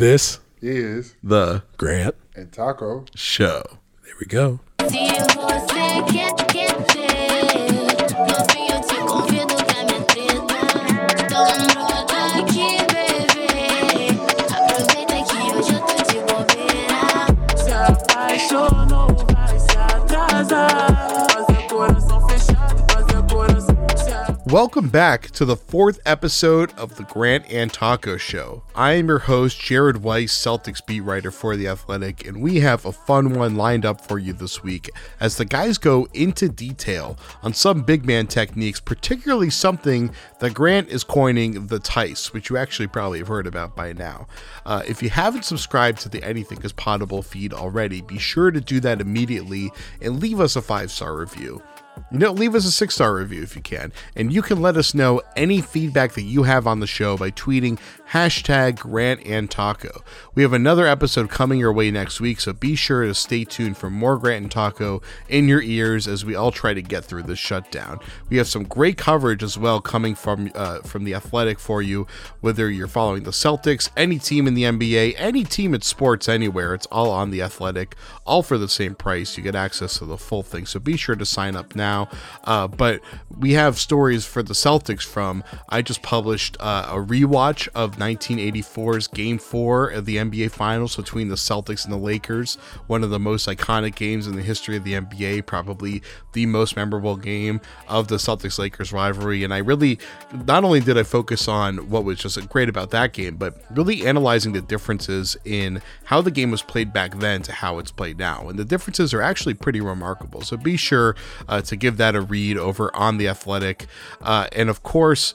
This is the Grant and Tacko Show. There we go. Welcome back to the fourth episode of the Grant and Tacko Show. I am your host, Jared Weiss, Celtics beat writer for The Athletic, and we have a fun one lined up for you this week as the guys go into detail on some big man techniques, particularly something that Grant is coining the Theis, which you actually probably have heard about by now. Uh, if you haven't subscribed to the Anything is Potable feed already, be sure to do that immediately and leave us a five star review. You know, leave us a six star review if you can. And you can let us know any feedback that you have on the show by tweeting hashtag Grant and Tacko. We have another episode coming your way next week, so be sure to stay tuned for more Grant and Tacko in your ears as we all try to get through this shutdown. We have some great coverage as well coming from uh, from the Athletic for you, whether you're following the Celtics, any team in the NBA, any team in sports anywhere. It's all on the Athletic, all for the same price. You get access to the full thing, so be sure to sign up now. Uh, but we have stories for the Celtics from. I just published uh, a rewatch of 1984's Game Four of the NBA Finals between the Celtics and the Lakers. One of the most iconic games in the history of the NBA, probably the most memorable game of the Celtics Lakers rivalry. And I really, not only did I focus on what was just great about that game, but really analyzing the differences in how the game was played back then to how it's played now. And the differences are actually pretty remarkable. So be sure uh, to give that a read over on The Athletic. Uh, and of course,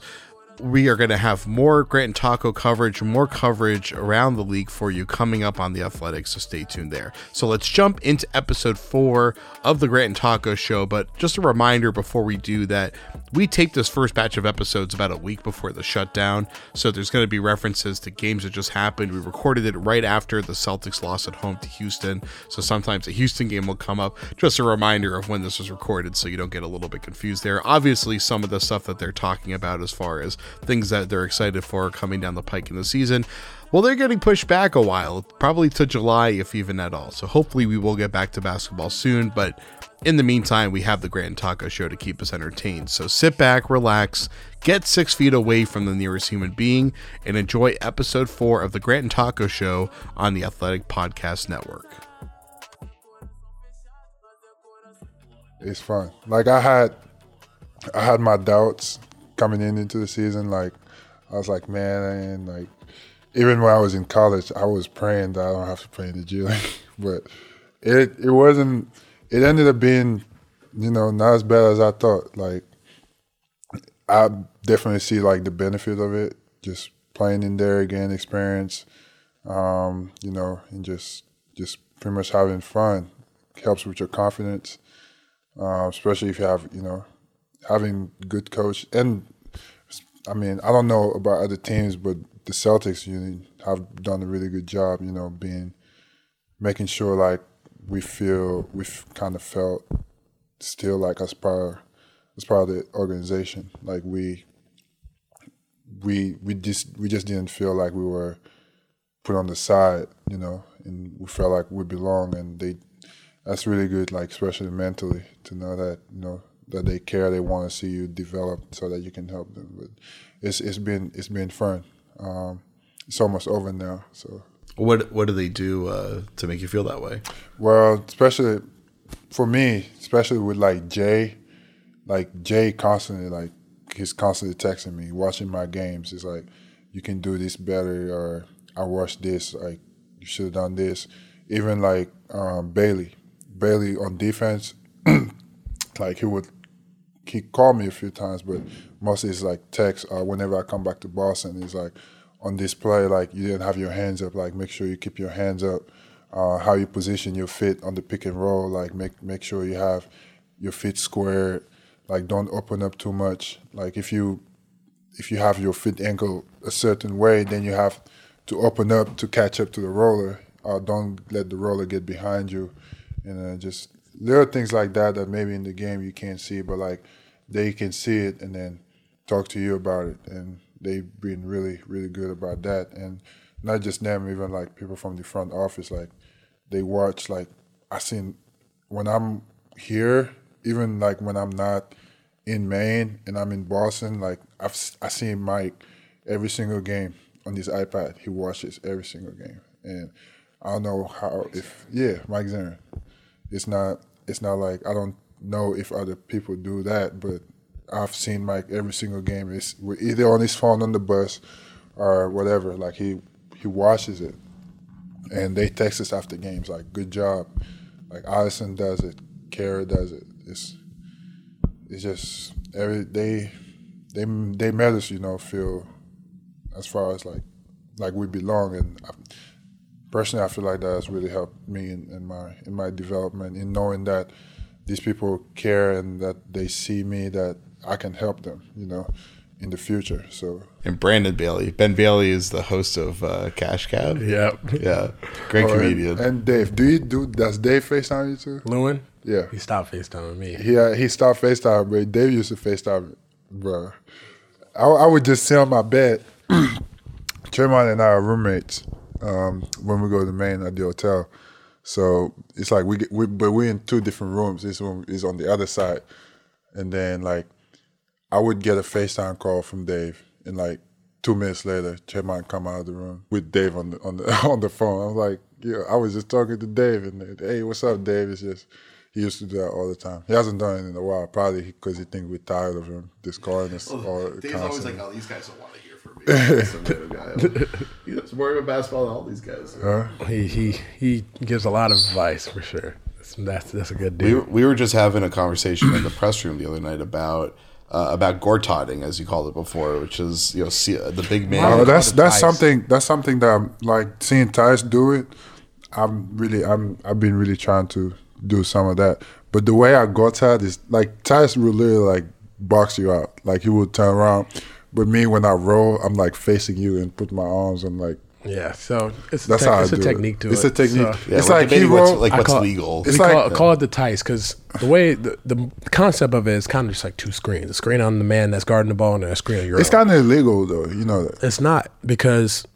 we are going to have more Grant and Tacko coverage, more coverage around the league for you coming up on the Athletics. So stay tuned there. So let's jump into episode four of the Grant and Tacko show. But just a reminder before we do that, we taped this first batch of episodes about a week before the shutdown. So there's going to be references to games that just happened. We recorded it right after the Celtics lost at home to Houston. So sometimes a Houston game will come up. Just a reminder of when this was recorded so you don't get a little bit confused there. Obviously, some of the stuff that they're talking about as far as things that they're excited for coming down the pike in the season. Well, they're getting pushed back a while, probably to July, if even at all. So hopefully we will get back to basketball soon. But in the meantime, we have the Grand Tacko Show to keep us entertained. So sit back, relax, get six feet away from the nearest human being, and enjoy episode four of the Grant and Tacko Show on the Athletic Podcast Network. it's fun. Like I had, I had my doubts coming in into the season. Like I was like, man, like even when I was in college, I was praying that I don't have to play in the G League. but it it wasn't. It ended up being, you know, not as bad as I thought. Like I definitely see like the benefit of it. Just playing in there again, experience. Um, you know, and just just pretty much having fun helps with your confidence uh, especially if you have you know having good coach and I mean I don't know about other teams, but the Celtics you have done a really good job. You know, being making sure like we feel we've kind of felt still like as part as part of the organization. Like we we we just we just didn't feel like we were put on the side. You know, and we felt like we belong, and they that's really good, like especially mentally, to know that you know that they care, they want to see you develop, so that you can help them. But it's it's been it's been fun. Um, it's almost over now, so What what do they do uh, to make you feel that way? well, especially for me, especially with like Jay, like Jay constantly like he's constantly texting me, watching my games. It's like you can do this better, or I watched this, like you should have done this. Even like um, Bailey, Bailey on defense, like he would he called me a few times, but mostly it's like text. Uh, whenever I come back to Boston, he's like on this play, like you didn't have your hands up. Like make sure you keep your hands up. Uh, how you position your feet on the pick and roll. Like make make sure you have your feet squared. Like don't open up too much. Like if you if you have your feet ankle a certain way, then you have to open up to catch up to the roller. Uh, don't let the roller get behind you, and uh, just little things like that that maybe in the game you can't see, but like they can see it and then talk to you about it, and they've been really really good about that. And not just them, even like people from the front office, like they watch. Like I seen when I'm here, even like when I'm not in Maine and I'm in Boston, like I've I seen Mike every single game on his iPad. He watches every single game, and I don't know how if yeah, Mike Zarren. It's not it's not like I don't know if other people do that, but I've seen Mike every single game. It's either on his phone on the bus or whatever. Like he he watches it, and they text us after games like "Good job." Like Allison does it, Kara does it. It's it's just every they they they made us you know feel as far as like like we belong and. I, personally, I feel like that has really helped me in, in my in my development in knowing that these people care and that they see me that I can help them, you know, in the future. So And Brandon Bailey. Ben Bailey is the host of uh, Cash Cab. Yep. Yeah. Great Oh, comedian. And, Dave, do you do does Dave FaceTime you too? Lewin, Yeah. he stopped FaceTiming me. He uh, he stopped FaceTime, but Dave used to FaceTime, bro. I, I would just sit on my bed. Tremont and I are roommates um, when we go to Maine at the hotel. So it's like we, get, we but we're in two different rooms. This room is on the other side, and then like I would get a FaceTime call from Dave, and like two minutes later, Tremont come out of the room with Dave on the on the on the phone. I'm like, yeah, I was just talking to Dave, and hey, what's up, Dave? It's just he used to do that all the time. He hasn't done it in a while, probably because he think we're tired of him just calling us all constantly. Always like, oh, these guys don't want to hear from me. Some other guy. He's more about basketball than all these guys. He he he gives a lot of advice for sure. That's that's, that's a good We were, dude. we were just having a conversation in the press room the other night about uh, about gortotting, as you called it before, which is you know see, uh, the big man. Oh, that's that's ties. something that's something that I'm like seeing Theis do it. I'm really I'm I've been really trying to do some of that. But the way I got is like Theis will literally like box you out. Like he would turn around. But me when I roll, I'm like facing you and put my arms on like Yeah, so it's that's tec- how I it's a do technique it. to it's it. a technique. So- yeah, it's we're like he what's, roll. like what's call- legal. It's like- call, call it the Theis because the way the, the concept of it is kind of just like two screens: a screen on the man that's guarding the ball and a screen on your. it's kind of illegal though. You know that. It's not because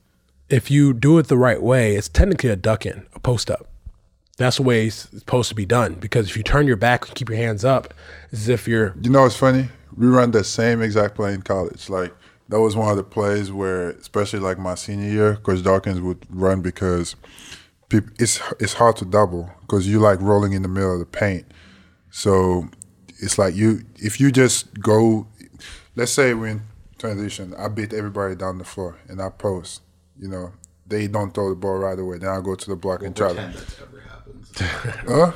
if you do it the right way, it's technically a duck in, a post up. That's the way it's supposed to be done. Because if you turn your back and keep your hands up, it's as if you're You know what's funny? We run the same exact play in college. Like that was one of the plays where, especially like my senior year, Coach Dawkins would run because it's it's hard to double because you like rolling in the middle of the paint. So it's like you if you just go, let's say we're in transition, I beat everybody down the floor and I post. You know, they don't throw the ball right away. Then I go to the block and try to. That never happens. Huh?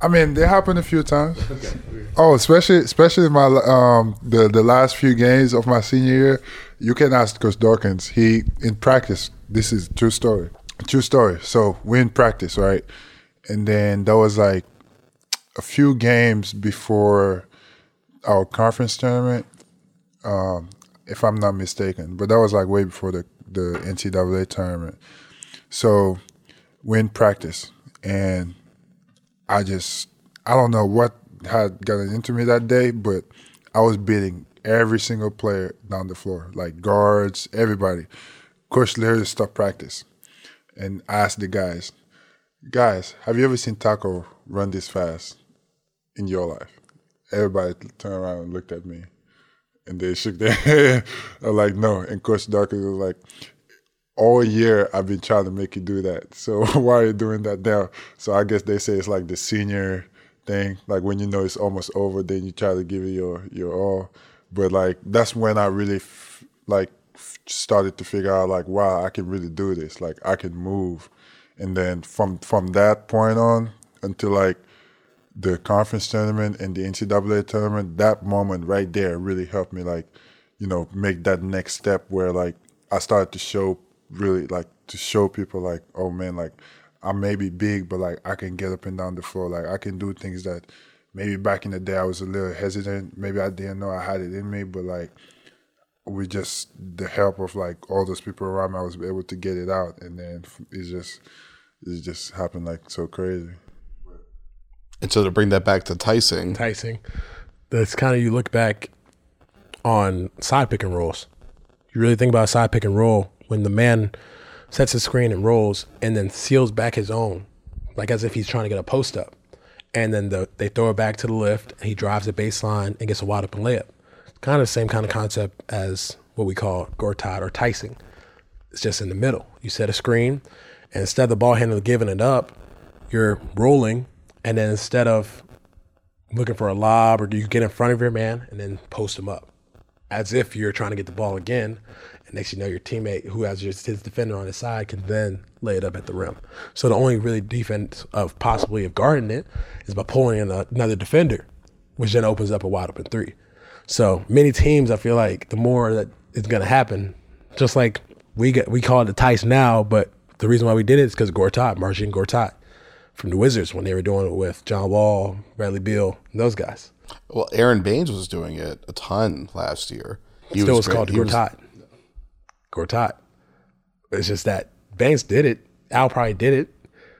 I mean, they happened a few times. Oh, especially especially my um the the last few games of my senior year. You can ask Coach Dawkins. He in practice. This is true story. True story. So we in practice, right? And then there was like a few games before our conference tournament, um, if I'm not mistaken. But that was like way before the the NCAA tournament. So we're in practice, and I just I don't know what had gotten into me that day, but I was beating every single player down the floor, like guards, everybody. Coach literally stopped practice and asked the guys, guys, have you ever seen Tacko run this fast in your life? Everybody turned around and looked at me and they shook their head. I'm like, no. And Coach Dawkins was like, all year I've been trying to make you do that. So why are you doing that now? So I guess they say it's like the senior thing. Like when you know it's almost over, then you try to give it your your all. But like that's when I really f- like f- started to figure out like wow I can really do this. Like I can move. And then from from that point on until like the conference tournament and the NCAA tournament, that moment right there really helped me like, you know, make that next step where like I started to show really like to show people like, oh man, like I may be big, but like I can get up and down the floor. Like I can do things that maybe back in the day I was a little hesitant. Maybe I didn't know I had it in me, but like with just the help of like all those people around me, I was able to get it out. And then it just it just happened like so crazy. And so to bring that back to Tyson, enticing. That's kind of you look back on side pick and rolls. You really think about side pick and roll when the man sets his screen and rolls, and then seals back his own, like as if he's trying to get a post up. And then the, they throw it back to the lift, and he drives the baseline and gets a wide open layup. It's kind of the same kind of concept as what we call Gortat or Tyson. It's just in the middle. You set a screen, and instead of the ball handler giving it up, you're rolling, and then instead of looking for a lob or do you get in front of your man and then post him up as if you're trying to get the ball again and next you know your teammate who has just his defender on his side can then lay it up at the rim so the only really defense of possibly of guarding it is by pulling in another defender which then opens up a wide open three so many teams i feel like the more that it's going to happen just like we get we call it the Theis now but the reason why we did it is because gortat marcin gortat from the Wizards when they were doing it with John Wall, Bradley Beal, and those guys. Well, Aron Baynes was doing it a ton last year. He Still was great. called He was- Gortat. Gortat. It's just that Baynes did it. Al probably did it,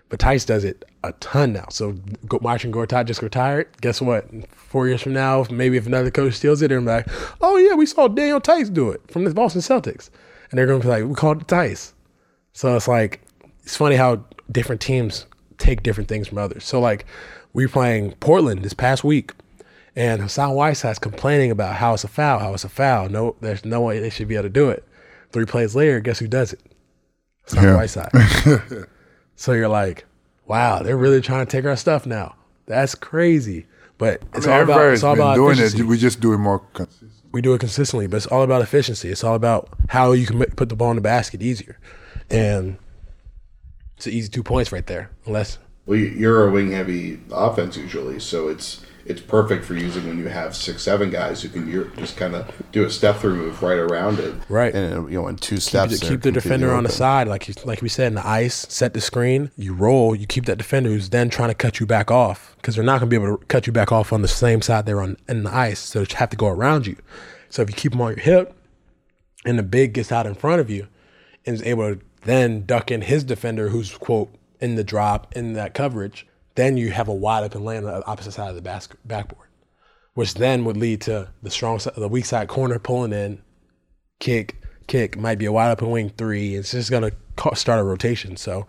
but Theis does it a ton now. So Go- Martin Gortat just retired. Guess what? Four years from now, maybe if another coach steals it, they're like, "Oh yeah, we saw Daniel Theis do it from the Boston Celtics," and they're gonna be like, "We called it Theis." So it's like it's funny how different teams take different things from others. So like we were playing Portland this past week, and Hassan Whiteside's complaining about how it's a foul, how it's a foul. No, there's no way they should be able to do it. Three plays later, guess who does it? Hassan Yeah. Whiteside. so you're like, wow, they're really trying to take our stuff now. That's crazy. But I it's mean, all about everybody's it's all been about doing efficiency. it. We just do it more. consistent. We do it consistently, but it's all about efficiency. It's all about how you can put the ball in the basket easier, and it's an easy two points right there. Unless Well, you're a wing heavy offense usually, so it's it's perfect for using when you have six seven guys who can just kind of do a step through move right around it, Right. And you know, in two keep steps, the, they're keep the defender on the side, like like we said in the ice. Set the screen, you roll, you keep that defender who's then trying to cut you back off because they're not going to be able to cut you back off on the same side they're on in the ice, so they have to go around you. So if you keep them on your hip, and the big gets out in front of you, and is able to then duck in his defender who's quote in the drop in that coverage, then you have a wide open lane on the opposite side of the backboard, which then would lead to the strong side, the weak side corner pulling in, kick, kick might be a wide open wing three. It's just gonna start a rotation. So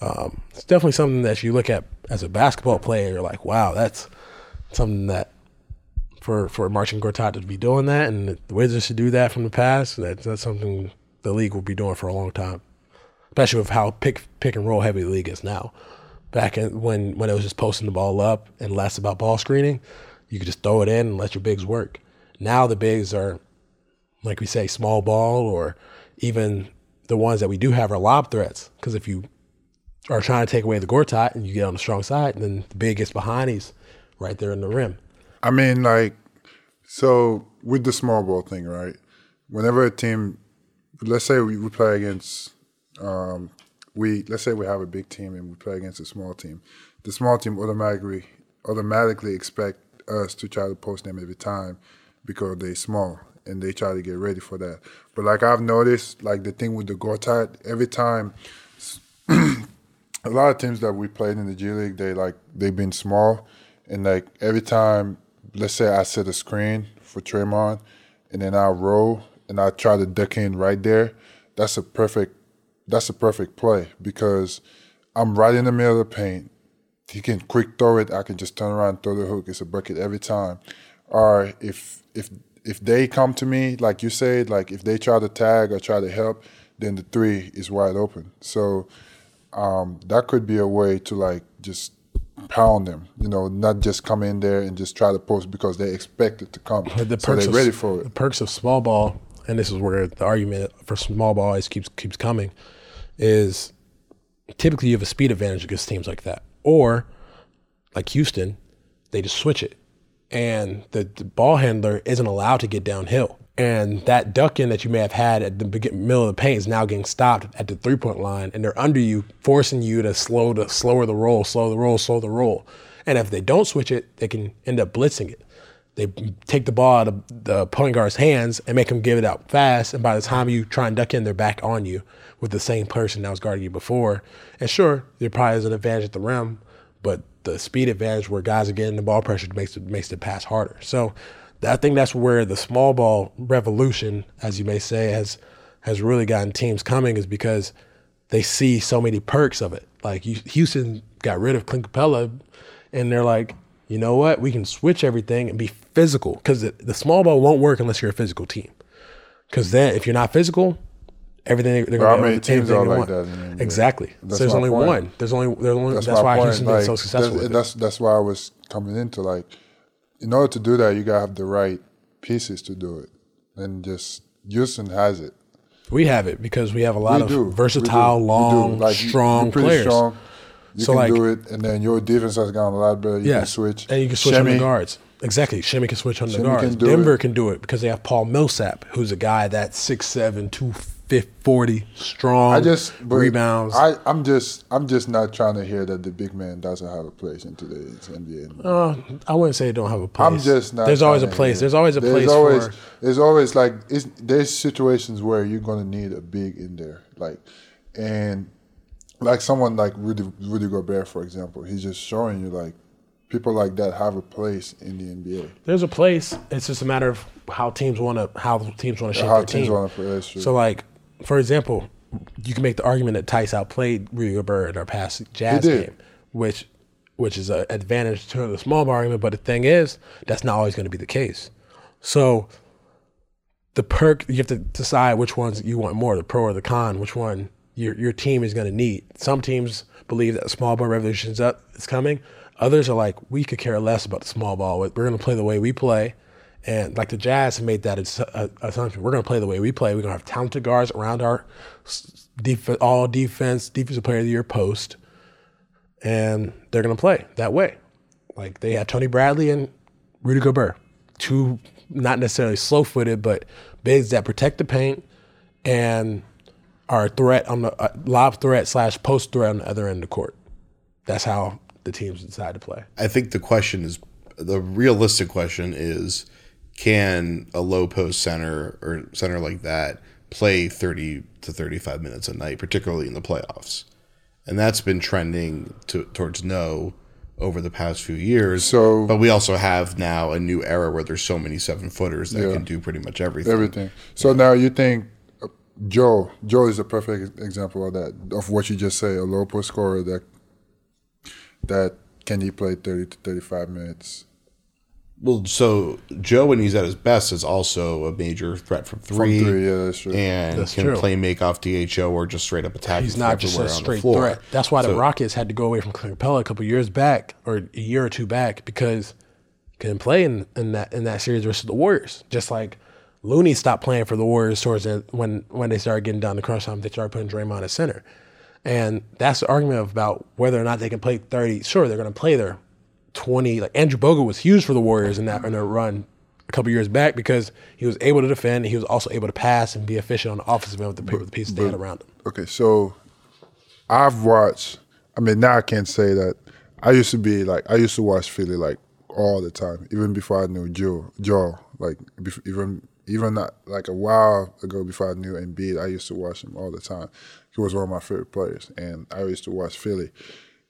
um, it's definitely something that you look at as a basketball player. You're like, wow, that's something that for for Marcin Gortat to be doing that, and the Wizards should do that from the past. That, that's something the league will be doing for a long time, especially with how pick pick and roll heavy the league is now. Back in, when when it was just posting the ball up and less about ball screening, you could just throw it in and let your bigs work. Now the bigs are like we say, small ball, or even the ones that we do have are lob threats. Because if you are trying to take away the Gortat and you get on the strong side, then the big gets behind, he's right there in the rim. I mean, like, so with the small ball thing, right? Whenever a team, let's say we, we play against, um, we let's say we have a big team and we play against a small team. The small team automatically automatically expect us to try to post them every time because they're small and they try to get ready for that. But like I've noticed, like the thing with the Gortat, every time a lot of teams that we played in the G League, they like they've been small, and like every time, let's say I set a screen for Draymond, and then I roll and I try to duck in right there. That's a perfect, that's a perfect play because I'm right in the middle of the paint. He can quick throw it. I can just turn around, and throw the hook. It's a bucket every time. Or if if if they come to me, like you said, like if they try to tag or try to help, then the three is wide open. So um, that could be a way to like just pound them, you know, not just come in there and just try to post because they expect it to come. The so they're of, ready for it. The perks of small ball, and this is where the argument for small ball always keeps keeps coming, is typically you have a speed advantage against teams like that, or like Houston, they just switch it, and the, the ball handler isn't allowed to get downhill. And that duck in that you may have had at the middle of the paint is now getting stopped at the three point line, and they're under you, forcing you to slow the slower the roll, slow the roll, slow the roll. And if they don't switch it, they can end up blitzing it. They take the ball out of the point guard's hands and make him give it out fast. And by the time you try and duck in, they're back on you with the same person that was guarding you before. And sure, there probably is an advantage at the rim, but the speed advantage where guys are getting the ball pressure makes it makes the pass harder. So I think that's where the small ball revolution, as you may say, has has really gotten teams coming is because they see so many perks of it. Like Houston got rid of Clint Capela, and they're like, you know what? We can switch everything and be physical because the, the small ball won't work unless you're a physical team. Because then, if you're not physical, everything they're going to many teams are like that in the NBA? Exactly. That's so there's only point. one. There's only there's only that's, my why point, Houston's been so successful. that- with that's that's why I was coming into like, in order to do that, you gotta have the right pieces to do it, and just Houston has it. We have it because we have a lot We of do. Versatile, do. We do. long, Like, strong players. Strong. You So, can like- do it, and then your defense has gotten a lot better. You Yeah, can switch, and you can switch on the guards. Exactly, Shimmy can switch on the guards. can Denver it. can do it because they have Paul Millsap, who's a guy that's 6'7", 240, strong. I just rebounds. I, I'm just I'm just not trying to hear that the big man doesn't have a place in today's NBA. Uh, I wouldn't say they don't have a place. I'm just not. There's always a place. There's always a place always, for. There's always like there's situations where you're gonna need a big in there, like, and like someone like Rudy Rudy Gobert, for example, he's just showing you like people like that have a place in the NBA. There's a place. It's just a matter of how teams want to how teams want to shape How their teams team. want to play. So, like, for example, you can make the argument that Theis outplayed Gobert in our past Jazz game, which which is an advantage to the small ball argument. But the thing is, that's not always going to be the case. So, the perk you have to decide which ones you want more, the pro or the con, which one your your team is going to need. Some teams believe that the small ball revolution is up, is coming. Others are like, we could care less about the small ball. We're going to play the way we play. And like the Jazz made that uh, assumption, we're going to play the way we play. We're going to have talented guards around our def- all defense, defensive player of the year post, and they're going to play that way. Like they had Tony Bradley and Rudy Gobert, two not necessarily slow footed, but bigs that protect the paint and are a threat on the uh, lob threat slash post threat on the other end of the court. That's how the teams decide to play. I think the question is the realistic question is can a low post center or center like that play 30 to 35 minutes a night, particularly in the playoffs? And that's been trending to, towards no over the past few years. So- but we also have now a new era where there's so many seven footers that Yeah. can do pretty much everything. everything. So now you think uh, Joe Joe is a perfect example of that of what you just say, a low post scorer that that can he play thirty to thirty five minutes Well, so Joe, when he's at his best, is also a major threat from from three, three. Yeah, that's true. and That's can true. play make off DHO or just straight up attack. He's not just a everywhere on the straight threat. That's why the Rockets had to go away from Clint Capela a couple years back, or a year or two back, because he couldn't play in, in that in that series versus the Warriors. Just like Looney stopped playing for the Warriors towards the, when when they started getting down the crunch time, they started putting Draymond at center, and that's the argument about whether or not they can play thirty. Sure, they're going to play their twenty. Like Andrew Bogut was huge for the Warriors in that in their run a couple years back because he was able to defend. And he was also able to pass and be efficient on the offensive end with the, with the pieces they had around him. Okay, so I've watched. I mean, now I can't say that. I used to be like I used to watch Philly like all the time, even before I knew Joe. Joe, like bef- even even not like a while ago before I knew Embiid, I used to watch him all the time. He was one of my favorite players, and I used to watch Philly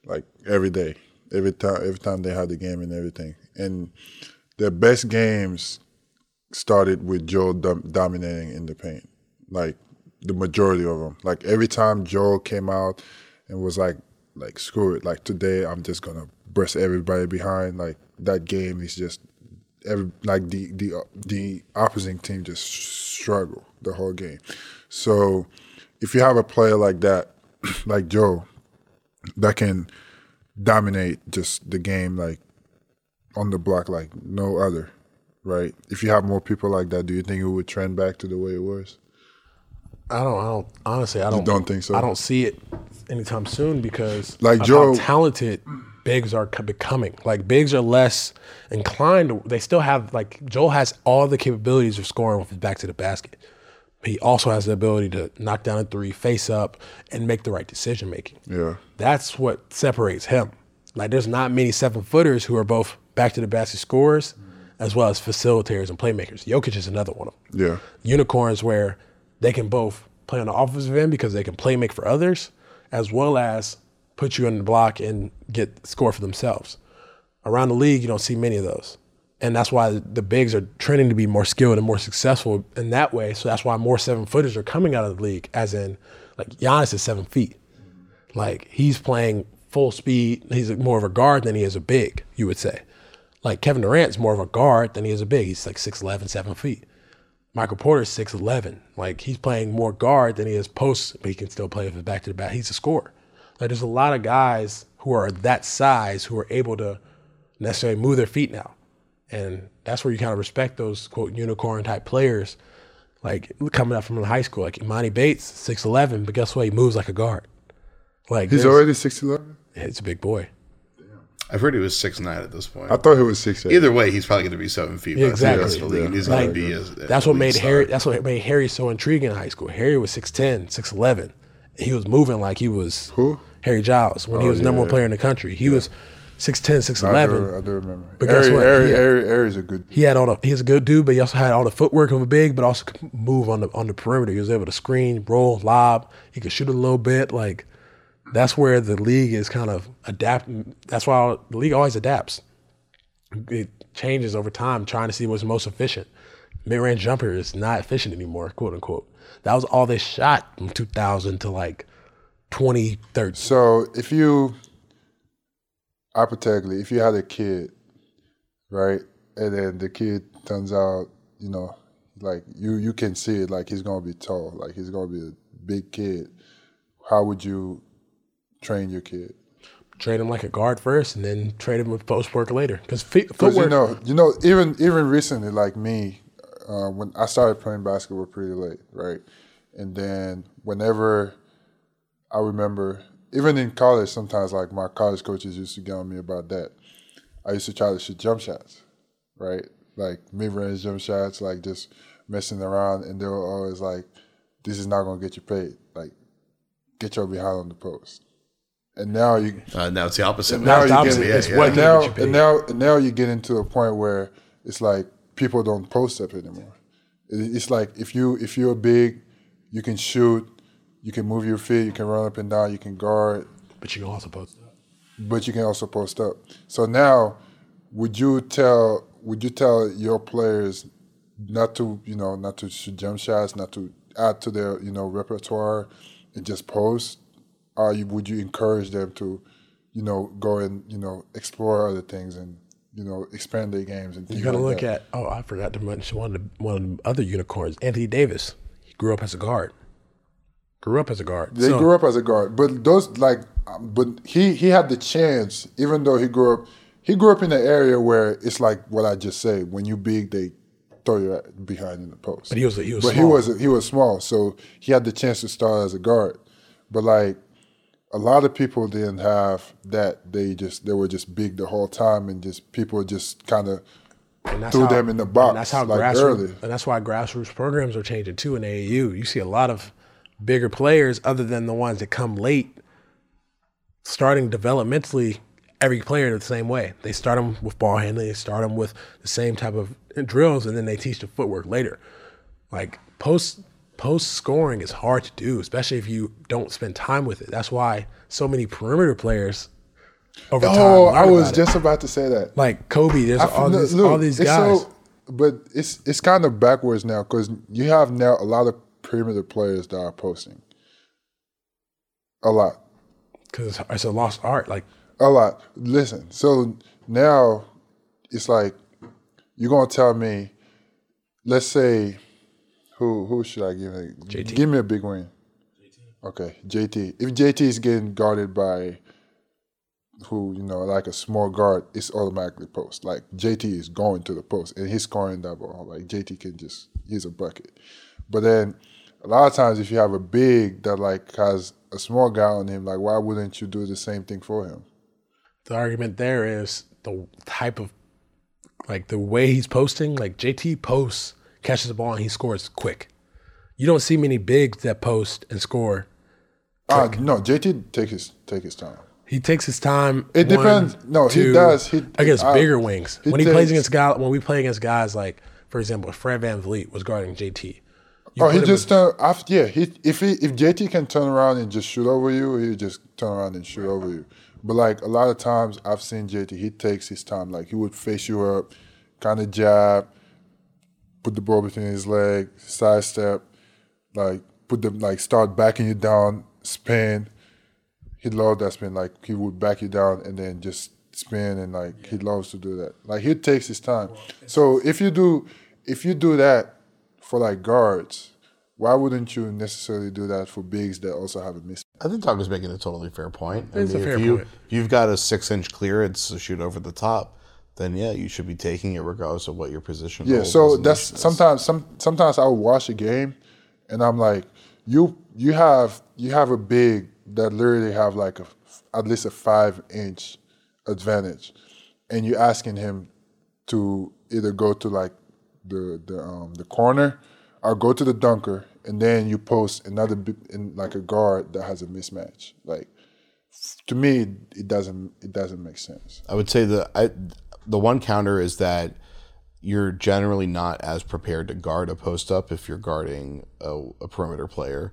like every day, every time, every time they had the game and everything. And their best games started with Joe dom- dominating in the paint, like the majority of them. Like every time Joe came out and was like, like screw it, like today I'm just gonna press everybody behind. Like that game is just every like the the the opposing team just struggle the whole game. So if you have a player like that, like Joe, that can dominate just the game like on the block like no other, right? If you have more people like that, do you think it would trend back to the way it was? I don't. I don't. Honestly, I don't. don't think so? I don't see it anytime soon because Like Joe- how talented bigs are becoming. Like bigs are less inclined. To, they still have like Joel has all the capabilities of scoring with his back to the basket. He also has the ability to knock down a three, face up, and make the right decision making. Yeah. That's what separates him. Like there's not many seven footers who are both back to the basket scorers as well as facilitators and playmakers. Jokic is another one of them Yeah. unicorns where they can both play on the offensive end because they can play make for others, as well as put you in the block and get score for themselves. Around the league, you don't see many of those. And that's why the bigs are trending to be more skilled and more successful in that way. So that's why more seven footers are coming out of the league, as in Like Giannis is seven feet. Like he's playing full speed. He's more of a guard than he is a big, you would say. Like Kevin Durant's more of a guard than he is a big. He's like 6'11, 7 feet. Michael Porter's 6'11. Like he's playing more guard than he is post, but he can still play with his back to the back. He's a scorer. Like there's a lot of guys who are that size who are able to necessarily move their feet now. And that's where you kind of respect those quote unicorn type players. Like coming up from high school, like Emoni Bates, 6'11, but guess what? He moves like a guard. Like He's there's- already six eleven. it's a big boy. I've heard he was six nine at this point. I thought he was six eight. Either way, he's probably going to be seven feet. by the time he gets to the Exactly. league, He's Like, going to be. A, That's what made star. Harry. That's what made Harry so intriguing in high school. Harry was 6'10", 6'11". He was moving like he was Who? Harry Giles when he Oh, was number one player in the country. He was 6'10", I 6'11". do, I do remember. But guess Harry, what? Harry, He- Harry, Harry's a good. He had all the. He's a good dude, but he also had all the footwork of a big, but also could move on the on the perimeter. He was able to screen, roll, lob. He could shoot a little bit. Like that's where the league is kind of adapt. That's why the league always adapts. It changes over time, trying to see what's most efficient. Mid range jumper is not efficient anymore, quote unquote. That was all they shot from 2000 to like 2013. So if you hypothetically, if you had a kid, right, and then the kid turns out, you know, like you you can see it, like he's gonna be tall, like he's gonna be a big kid. How would you train your kid? Train him like a guard first, and then train him with post work later. Because Because footwork. you know, you know, even even recently, like me, uh, when I started playing basketball pretty late, right, and then whenever I remember, even in college, sometimes like my college coaches used to get on me about that. I used to try to shoot jump shots, right, like mid range jump shots, like just messing around, and they were always like, "This is not gonna get you paid. Like, get your behind on the post." And now you Uh, now it's the opposite. now it's you opposite. get It's yeah. what and now get you and now and now you get into a point where it's like people don't post up anymore. It's like if you if you're big, you can shoot, you can move your feet, you can run up and down, you can guard, but you can also post. up. but you can also post up. So now, would you tell would you tell your players not to you know not to shoot jump shots, not to add to their you know repertoire, and just post, or you, would you encourage them to, you know, go and you know explore other things and you know expand their games and things You got to like look that? at. Oh, I forgot to mention one of the, one of the other unicorns, Anthony Davis. He grew up as a guard. Grew up as a guard. They So- grew up as a guard, but those like, but he he had the chance, even though he grew up, he grew up in an area where it's like what I just said. When you big, they throw you behind in the post. But he was he was but small. he was he was small, so he had the chance to start as a guard. But like a lot of people didn't have that. They just they were just big the whole time, and just people just kind of And that's threw how- them in the box. That's how like grassroots. early. And that's why grassroots programs are changing too in AAU. You see a lot of bigger players, other than the ones that come late, starting developmentally every player the same way. They start them with ball handling. They start them with the same type of drills, and then they teach the footwork later. Like post post scoring is hard to do, especially if you don't spend time with it. That's why so many perimeter players over time. Oh, I was about it. just about to say that. like Kobe. There's I all these look, all these guys. so- but it's it's kind of backwards now because you have now a lot of perimeter players that are posting. A lot, because it's a lost art. Like a lot. Listen, so now it's like you're gonna tell me, let's say, who who should I give it? JT. Give me a big win. Okay, JT. If JT is getting guarded by who you know like a small guard, it's automatically post. Like JT is going to the post and he's scoring that ball. Like JT can just he's a bucket. But then a lot of times if you have a big that like has a small guy on him, like why wouldn't you do the same thing for him? the argument there is the type of like the way he's posting. Like JT posts, catches the ball, and he scores quick. You don't see many bigs that post and score. Uh, no, JT take his take his time. He takes his time. It one, depends. No, he does. He- against I- bigger wings. he When he plays against guys, when we play against guys like, for example, Fred VanVleet was guarding JT. Oh, he just turn after yeah. He if he if JT can turn around and just shoot over you, he just turn around and shoot over you. But like a lot of times, I've seen JT. He takes his time. Like he would face you up, kind of jab, put the ball between his leg, sidestep, like put the like start backing you down, spin. He loved that spin. Like he would back you down and then just spin and like he loves to do that. Like he takes his time. So if you do if you do that for like guards, why wouldn't you necessarily do that for bigs that also have a miss? I think Tuck is making a totally fair point. I It's a fair if you point. if you've got a six inch clearance to shoot over the top, then yeah, you should be taking it regardless of what your position. Yeah, so that's is. sometimes some sometimes I'll watch a game and I'm like, you you have you have a big that literally have like a at least a five inch advantage, and you're asking him to either go to like the the um the corner or go to the dunker, and then you post another in like a guard that has a mismatch. Like to me, it doesn't it doesn't make sense. I would say the I, the one counter is that you're generally not as prepared to guard a post up if you're guarding a, a perimeter player.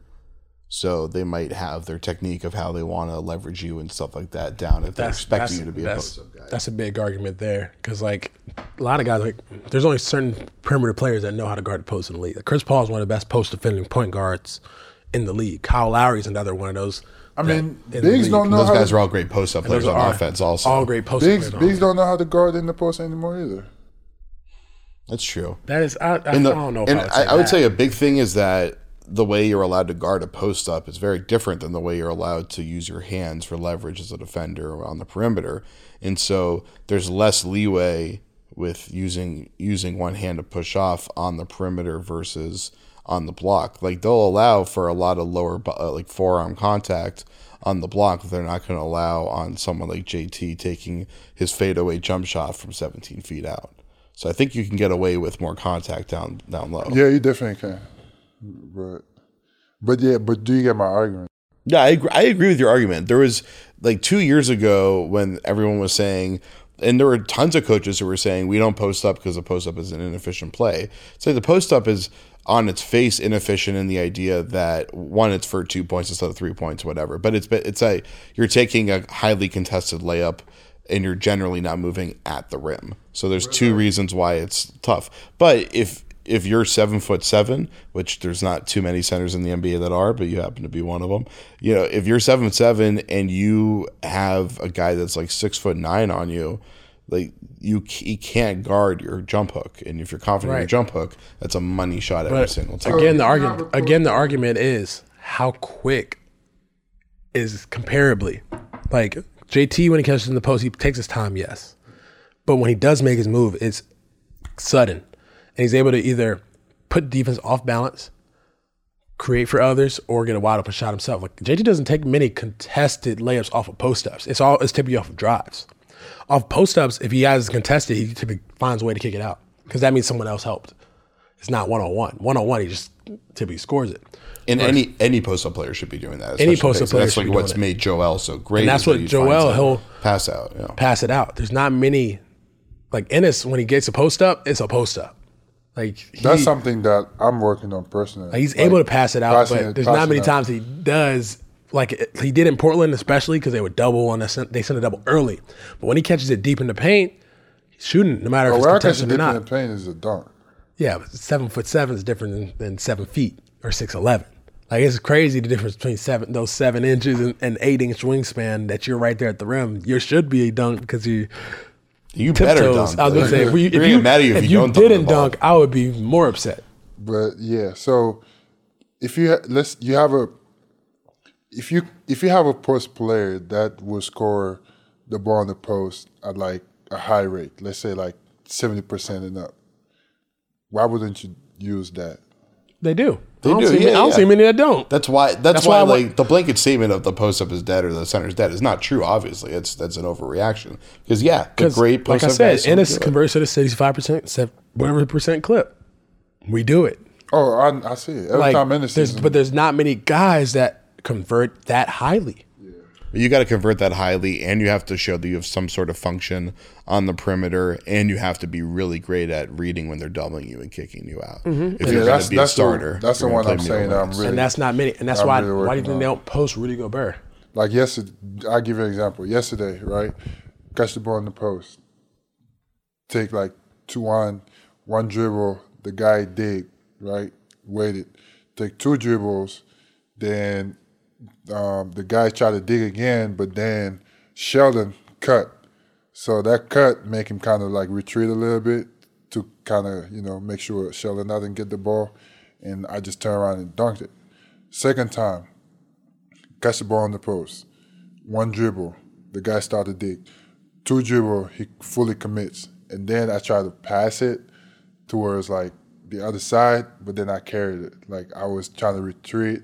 So they might have their technique of how they want to leverage you and stuff like that down if they're expecting you to be a that's, post up guy. that's a big argument there because like a lot of guys like there's only certain perimeter players that know how to guard the post in the league. Like, Chris Paul is one of the best post defending point guards in the league. Kyle Lowry is another one of those. I mean, bigs don't know Those how guys to, are all great post up players on are offense. Also, all great post bigs bigs don't know how to guard in the post anymore either. That's true. That is, I, I, the- I don't know. If and I would say, I, would that. say a big thing is that the way you're allowed to guard a post up is very different than the way you're allowed to use your hands for leverage as a defender on the perimeter. And so there's less leeway with using using one hand to push off on the perimeter versus on the block. Like they'll allow for a lot of lower uh, like forearm contact on the block, they're not going to allow on someone like JT taking his fadeaway jump shot from 17 feet out. So I think you can get away with more contact down down low. Yeah, you definitely can. But but yeah, but do you get my argument? Yeah, I agree, I agree with your argument. There was like two years ago when everyone was saying, and there were tons of coaches who were saying we don't post up because the post up is an inefficient play. So the post up is on its face inefficient in the idea that one, it's for two points instead of three points, whatever. But it's it's a you're taking a highly contested layup and you're generally not moving at the rim. So there's two reasons why it's tough. But if if you're seven foot seven, which there's not too many centers in the NBA that are, but you happen to be one of them. You know, if you're seven seven and you have a guy that's like six foot nine on you, like you he can't guard your jump hook, and if you're confident in your jump hook, that's a money shot every But single time. again, the argument again the argument is how quick is comparably. Like JT when he catches in the post, he takes his time, yes, but when he does make his move, it's sudden, and he's able to either put defense off balance, create for others, or get a wide open shot himself. Like JT doesn't take many contested layups off of post ups. It's all it's typically off of drives. Off post ups, if he has contested, he typically finds a way to kick it out because that means someone else helped. It's not one on one. One on one, he just typically scores it. And any any post up player should be doing that. Any post-up Pace. player That's like what's made Joel so great. And that's is that what Joel, he'll- pass out. You know. Pass it out. There's not many like Enes when he gets a post up, it's a post up. Like he, That's something that I'm working on personally. like, he's Like, able to pass it out, passing but there's not many times he does. Like he did in Portland, especially because they would double on the they send a double early. But when he catches it deep in the paint, he's shooting no matter But if it's where I catch contested or deep in the paint is a dunk. Yeah, but seven foot seven is different than, than seven feet or six eleven. Like it's crazy the difference between seven those seven inches and, and eight inch wingspan that you're right there at the rim. You should be a dunk because you You better tiptoes. dunk. I was gonna say if, we, if They're you, get mad at you if, you, don't didn't ball. dunk, I would be more upset. But yeah, so if you ha- let's you have a if you if you have a post player that will score the ball on the post at like a high rate, let's say like seventy percent and up, why wouldn't you use that? They do. They I don't do, See, yeah, I don't yeah. see many that don't. That's why. That's, That's why, why I wa- like the blanket statement of the post up is dead or the center's is dead is not true. Obviously, it's that's an overreaction. Because yeah, the Because, great like I said, guys Enes don't do it. converts to the sixty-five percent, whatever percent clip. We do it. Oh, I, I see every Like, time in the there's, but there's not many guys that convert that highly. You got to convert that highly, and you have to show that you have some sort of function on the perimeter, and you have to be really great at reading when they're doubling you and kicking you out. Mm-hmm. If yeah, you're going that's to be a starter, the that's the one I'm saying. that I'm really and that's not many. And that's I'm why really why do you working think on. they don't post Rudy Gobert? Like yesterday, I'll give you an example. Yesterday, right? Catch the ball in the post. Take like two on, one dribble, the guy dig, right? Waited. take two dribbles, then um, the guys tried to dig again, but then Sheldon cut. So that cut make him kind of like retreat a little bit to kind of you know make sure Sheldon doesn't get the ball, and I just turned around and dunked it. Second time, catch the ball on the post, one dribble, the guy started to dig, two dribble, he fully commits, and then I try to pass it towards like the other side, but then I carried it. Like I was trying to retreat,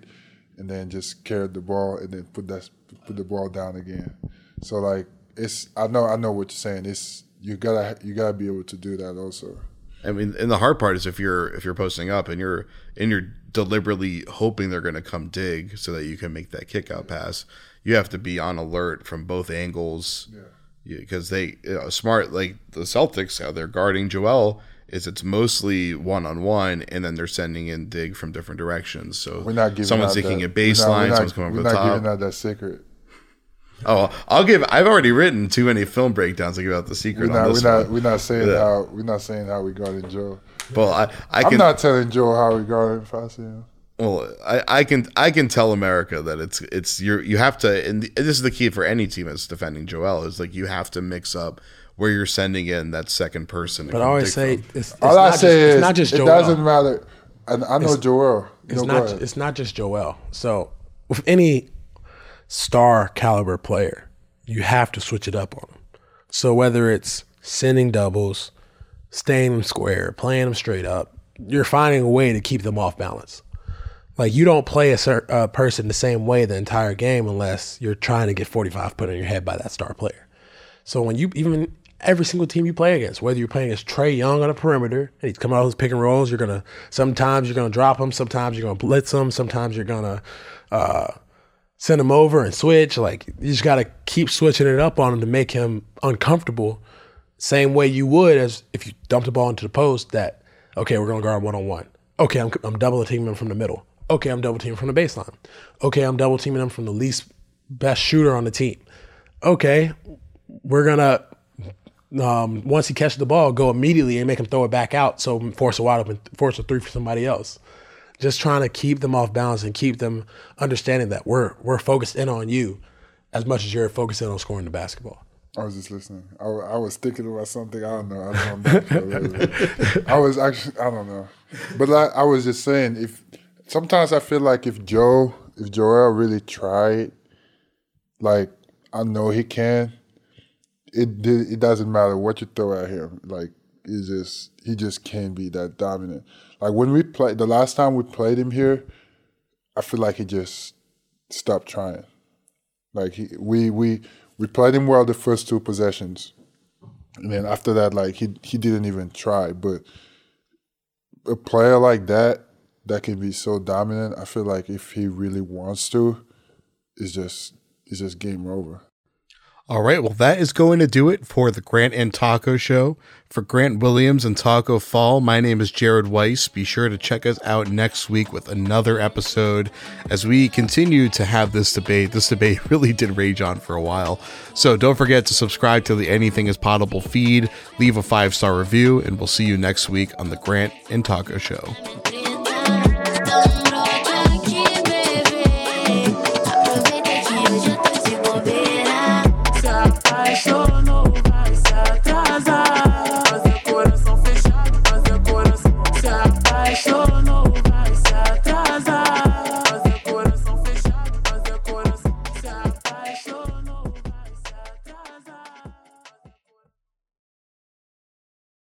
and then just carried the ball, and then put that put the ball down again. So like it's I know I know what you're saying. It's you gotta you gotta be able to do that also. I mean, and the hard part is if you're if you're posting up and you're and you're deliberately hoping they're going to come dig so that you can make that kick out pass, you have to be on alert from both angles. Yeah, because they you know, smart like the Celtics how they're guarding Joel is it's mostly one on one, and then they're sending in dig from different directions. So We're not giving someone's out taking that, a baseline, we're not, someone's coming we're over the not top. giving out that secret. Oh, I'll give. I've already written too many film breakdowns to give out the secret We're not we're not we're not saying Yeah. how we're not saying how we guarded Joe. Well, I, I I'm can. not telling Joe how we got in him. Well, I, I can I can tell America that it's it's you you have to and this is the key for any team that's defending Joel is like you have to mix up where you're sending in that second person. But I always say from. it's, it's All not I just, say it's is not just it doesn't matter. And I know Joel. It's no, not. It's not just Joel. So with any star caliber player, you have to switch it up on them. So whether it's sending doubles, staying them square, playing them straight up, you're finding a way to keep them off balance. Like you don't play a cer- uh, person the same way the entire game unless you're trying to get 45 put in your head by that star player. So when you even every single team you play against, whether you're playing as Trae Young on a perimeter and he's coming out of those pick and rolls, you're gonna sometimes you're gonna drop him, sometimes you're gonna blitz him, sometimes you're gonna uh, send him over and switch. Like you just gotta keep switching it up on him to make him uncomfortable. Same way you would as if you dumped the ball into the post. That okay, we're gonna guard one on one. Okay, I'm I'm double teaming him from the middle. Okay, I'm double teaming from the baseline. Okay, I'm double teaming him from the least best shooter on the team. Okay, we're gonna um, once he catches the ball, go immediately and make him throw it back out, so force a wide open, force a three for somebody else. Just trying to keep them off balance and keep them understanding that we're we're focused in on you as much as you're focused in on scoring the basketball. I was just listening. I, I was thinking about something. I don't know. I don't know. I was actually. I don't know. But I, I was just saying. If sometimes I feel like if Joe, if Joel really tried, like I know he can. It it doesn't matter what you throw at him. Like he just he just can't be that dominant. Like when we played the last time we played him here, I feel like he just stopped trying. Like he, we we we played him well the first two possessions, and then after that, like he he didn't even try. But a player like that that can be so dominant, I feel like if he really wants to, it's just it's just game over. All right, well, that is going to do it for the Grant and Tacko Show. For Grant Williams and Tacko Fall, my name is Jared Weiss. Be sure to check us out next week with another episode as we continue to have this debate. This debate really did rage on for a while. So don't forget to subscribe to the Anything is Possible feed, leave a five star review, and we'll see you next week on the Grant and Tacko Show. Bebê. Aproveita